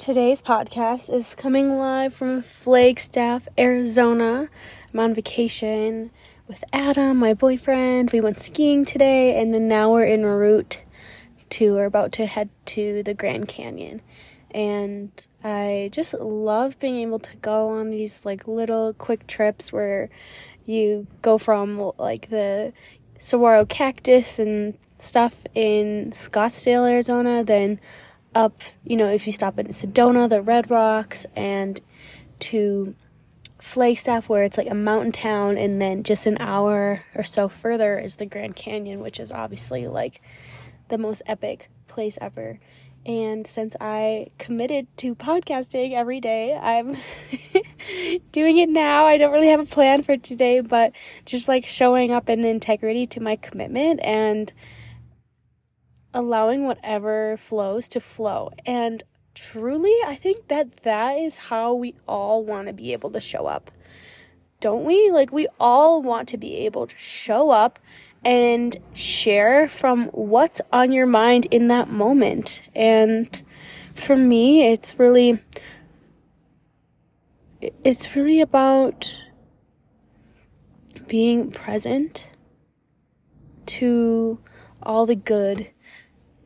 Today's podcast is coming live from Flagstaff, Arizona. I'm on vacation with Adam, my boyfriend. We went skiing today, and then now we're en route to, we're about to head to the Grand Canyon. And I just love being able to go on these like little quick trips where you go from like the saguaro cactus and stuff in Scottsdale, Arizona, then up, you know, if you stop in Sedona, the Red Rocks, and to Flagstaff, where it's like a mountain town, and then just an hour or so further is the Grand Canyon, which is obviously like the most epic place ever. And since I committed to podcasting every day, I'm doing it now. I don't really have a plan for today, but just like showing up in integrity to my commitment and allowing whatever flows to flow. And truly, I think that that is how we all want to be able to show up. Don't we? Like, we all want to be able to show up and share from what's on your mind in that moment. And for me, it's really it's really about being present to all the good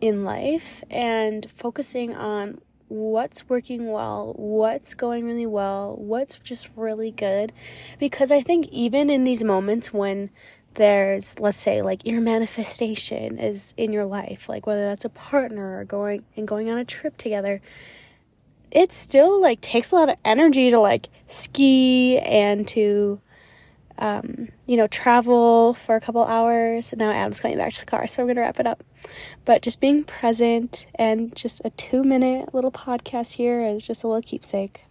in life and focusing on what's working well, what's going really well, what's just really good. Because I think even in these moments when there's, let's say, like your manifestation is in your life, like whether that's a partner or going and going on a trip together, it still like takes a lot of energy to like ski and to um, you know, travel for a couple hours. Now Adam's coming back to the car, so we're going to wrap it up. But just being present and just a two minute little podcast here is just a little keepsake.